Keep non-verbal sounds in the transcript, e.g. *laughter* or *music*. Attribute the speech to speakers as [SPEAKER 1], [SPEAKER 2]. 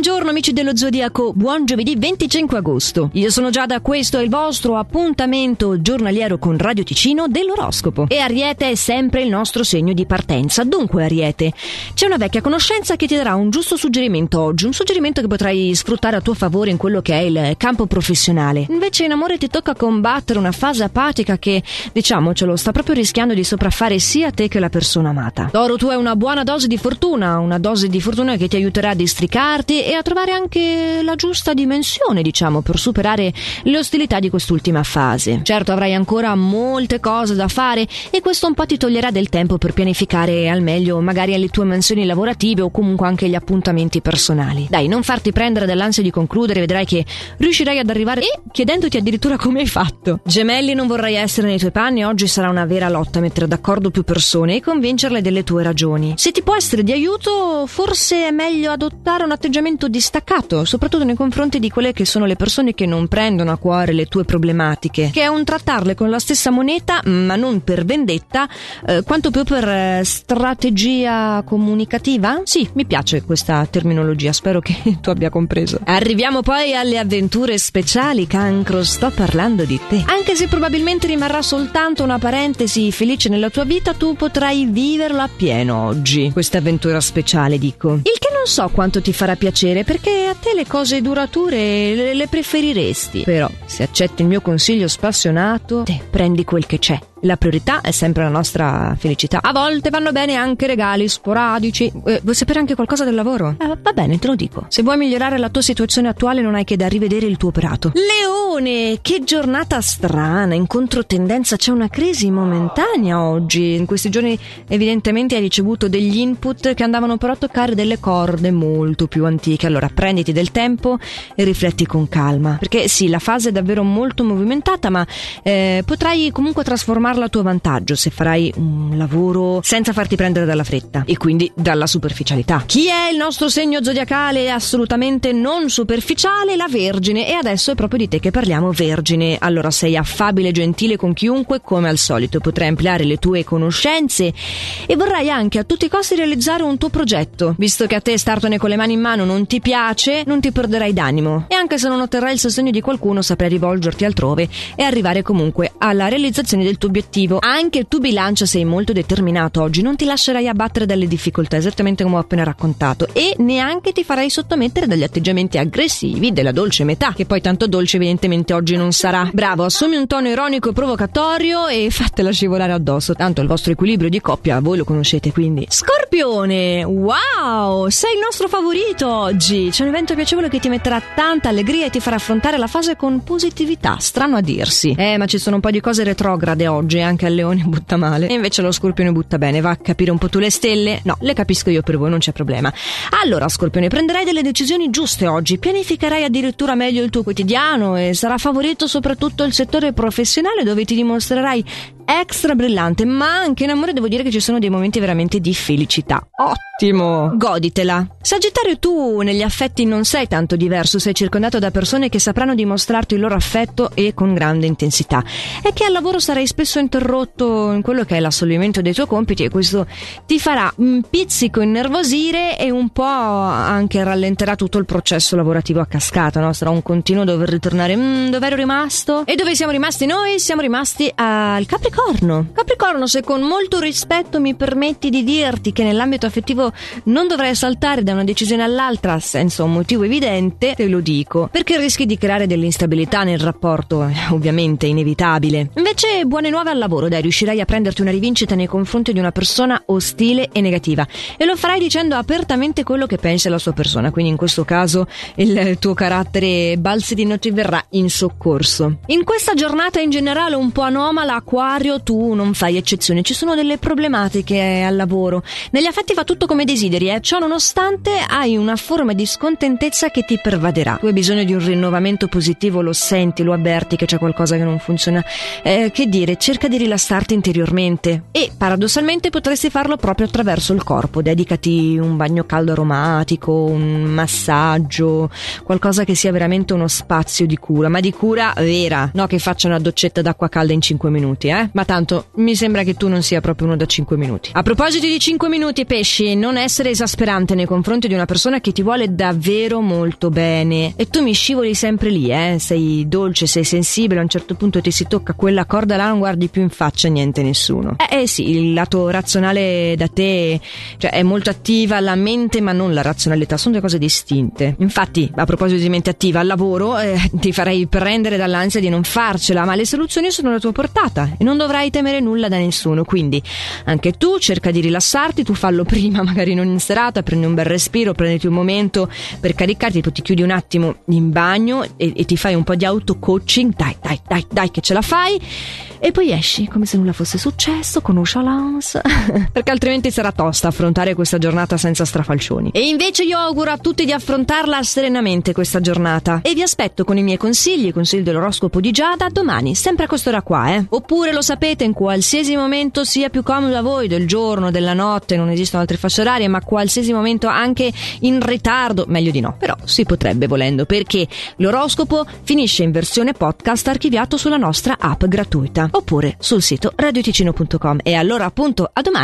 [SPEAKER 1] Buongiorno amici dello Zodiaco, buon giovedì 25 agosto. Io sono Giada, questo è il vostro appuntamento giornaliero con Radio Ticino dell'oroscopo. E Ariete è sempre il nostro segno di partenza. Dunque Ariete, c'è una vecchia conoscenza che ti darà un giusto suggerimento oggi, un suggerimento che potrai sfruttare a tuo favore in quello che è il campo professionale. Invece in amore ti tocca combattere una fase apatica che, diciamocelo, sta proprio rischiando di sopraffare sia te che la persona amata. Toro, tu hai una buona dose di fortuna, una dose di fortuna che ti aiuterà a districarti e a trovare anche la giusta dimensione, diciamo, per superare le ostilità di quest'ultima fase. Certo, avrai ancora molte cose da fare e questo un po' ti toglierà del tempo per pianificare al meglio magari le tue mansioni lavorative o comunque anche gli appuntamenti personali. Dai, non farti prendere dall'ansia di concludere, vedrai che riuscirai ad arrivare e chiedendoti addirittura come hai fatto. Gemelli, non vorrai essere nei tuoi panni, oggi sarà una vera lotta mettere d'accordo più persone e convincerle delle tue ragioni. Se ti può essere di aiuto, forse è meglio adottare un atteggiamento atteggiamento distaccato, soprattutto nei confronti di quelle che sono le persone che non prendono a cuore le tue problematiche, che è un trattarle con la stessa moneta, ma non per vendetta, eh, quanto più per eh, strategia comunicativa? Sì, mi piace questa terminologia, spero che *laughs* tu abbia compreso. Arriviamo poi alle avventure speciali, cancro, sto parlando di te. Anche se probabilmente rimarrà soltanto una parentesi felice nella tua vita, tu potrai viverla a pieno oggi, questa avventura speciale, dico. Il che so quanto ti farà piacere piacere perché a te le cose durature le, le preferiresti. Però, se accetti il mio consiglio spassionato, te prendi quel che c'è. La priorità è sempre la nostra felicità. A volte vanno bene anche regali sporadici. Eh, vuoi sapere anche qualcosa del lavoro? Eh, va bene, te lo dico. Se vuoi migliorare la tua situazione attuale, non hai che da rivedere il tuo operato. Leone, che giornata strana. In controtendenza c'è una crisi momentanea oggi. In questi giorni, evidentemente, hai ricevuto degli input che andavano però a toccare delle corde molto più antiche. Allora, prenditi del tempo e rifletti con calma. Perché sì, la fase è davvero molto movimentata, ma eh, potrai comunque trasformare trasformarla a tuo vantaggio se farai un lavoro senza farti prendere dalla fretta e quindi dalla superficialità. Chi è il nostro segno zodiacale assolutamente non superficiale? La Vergine e adesso è proprio di te che parliamo Vergine. Allora sei affabile e gentile con chiunque come al solito, potrai ampliare le tue conoscenze e vorrai anche a tutti i costi realizzare un tuo progetto. Visto che a te startene con le mani in mano non ti piace, non ti perderai d'animo e anche se non otterrai il sostegno di qualcuno saprai rivolgerti altrove e arrivare comunque alla realizzazione del tuo obiettivo obiettivo. Anche tu bilancia sei molto determinato oggi, non ti lascerai abbattere dalle difficoltà, esattamente come ho appena raccontato, e neanche ti farai sottomettere dagli atteggiamenti aggressivi della dolce metà, che poi tanto dolce evidentemente oggi non sarà. Bravo, assumi un tono ironico e provocatorio e fatela scivolare addosso, tanto il vostro equilibrio di coppia voi lo conoscete quindi. Scorpione, wow, sei il nostro favorito oggi. C'è un evento piacevole che ti metterà tanta allegria e ti farà affrontare la fase con positività, strano a dirsi. Eh, ma ci sono un po' di cose retrograde oggi oggi anche al leone butta male e invece lo scorpione butta bene. Va a capire un po' tu le stelle? No, le capisco io per voi, non c'è problema. Allora, scorpione, prenderai delle decisioni giuste oggi, pianificherai addirittura meglio il tuo quotidiano e sarà favorito soprattutto il settore professionale dove ti dimostrerai extra brillante, ma anche in amore devo dire che ci sono dei momenti veramente di felicità. Ottimo! Goditela! Sagittario, tu negli affetti non sei tanto diverso, sei circondato da persone che sapranno dimostrarti il loro affetto e con grande intensità. È che al lavoro sarai spesso interrotto in quello che è l'assolvimento dei tuoi compiti e questo ti farà un pizzico innervosire e un po' anche rallenterà tutto il processo lavorativo a cascata, no? Sarà un continuo dover ritornare, mm, dove ero rimasto? E dove siamo rimasti noi? Siamo rimasti al Capricorno Capricorno. Capricorno, se con molto rispetto mi permetti di dirti che nell'ambito affettivo non dovrai saltare da una decisione all'altra senza un motivo evidente, te lo dico, perché rischi di creare dell'instabilità nel rapporto, eh, ovviamente inevitabile. Invece, buone nuove al lavoro, dai, riuscirai a prenderti una rivincita nei confronti di una persona ostile e negativa e lo farai dicendo apertamente quello che pensi alla sua persona, quindi in questo caso il tuo carattere balsedino ti verrà in soccorso. In questa giornata in generale un po' anomala, Aquario Mario, tu non fai eccezione, ci sono delle problematiche al lavoro. Negli affetti va tutto come desideri, eh? ciò nonostante hai una forma di scontentezza che ti pervaderà. Tu hai bisogno di un rinnovamento positivo, lo senti, lo avverti che c'è qualcosa che non funziona. Eh, che dire, cerca di rilassarti interiormente e paradossalmente potresti farlo proprio attraverso il corpo. Dedicati un bagno caldo aromatico, un massaggio, qualcosa che sia veramente uno spazio di cura, ma di cura vera, no che faccia una doccetta d'acqua calda in 5 minuti, eh? Ma tanto, mi sembra che tu non sia proprio uno da 5 minuti. A proposito di 5 minuti, pesci, non essere esasperante nei confronti di una persona che ti vuole davvero molto bene. E tu mi scivoli sempre lì, eh? Sei dolce, sei sensibile, a un certo punto ti si tocca quella corda là, non guardi più in faccia niente nessuno. Eh, eh sì, il lato razionale da te, cioè è molto attiva la mente ma non la razionalità, sono due cose distinte. Infatti, a proposito di mente attiva, al lavoro eh, *laughs* ti farei prendere dall'ansia di non farcela, ma le soluzioni sono alla tua portata e non dovrai temere nulla da nessuno. Quindi anche tu cerca di rilassarti, tu fallo *laughs* prima, magari non in serata, prendi un bel respiro, prenditi un momento per caricarti, tu ti chiudi un attimo in bagno e, e ti fai un po' di auto-coaching, dai, dai, dai, dai che ce la fai e poi esci come se nulla fosse successo con nonchalance *laughs* perché altrimenti sarà tosta affrontare questa giornata senza strafalcioni e invece io auguro a tutti di affrontarla serenamente questa giornata e vi aspetto con i miei consigli i consigli dell'oroscopo di Giada domani sempre a quest'ora qua eh oppure lo sapete in qualsiasi momento sia più comodo a voi del giorno della notte non esistono altre fasce orarie ma qualsiasi momento anche in ritardo meglio di no però si potrebbe volendo perché l'oroscopo finisce in versione podcast archiviato sulla nostra app gratuita oppure sul sito radioticino.com. E allora appunto a domani.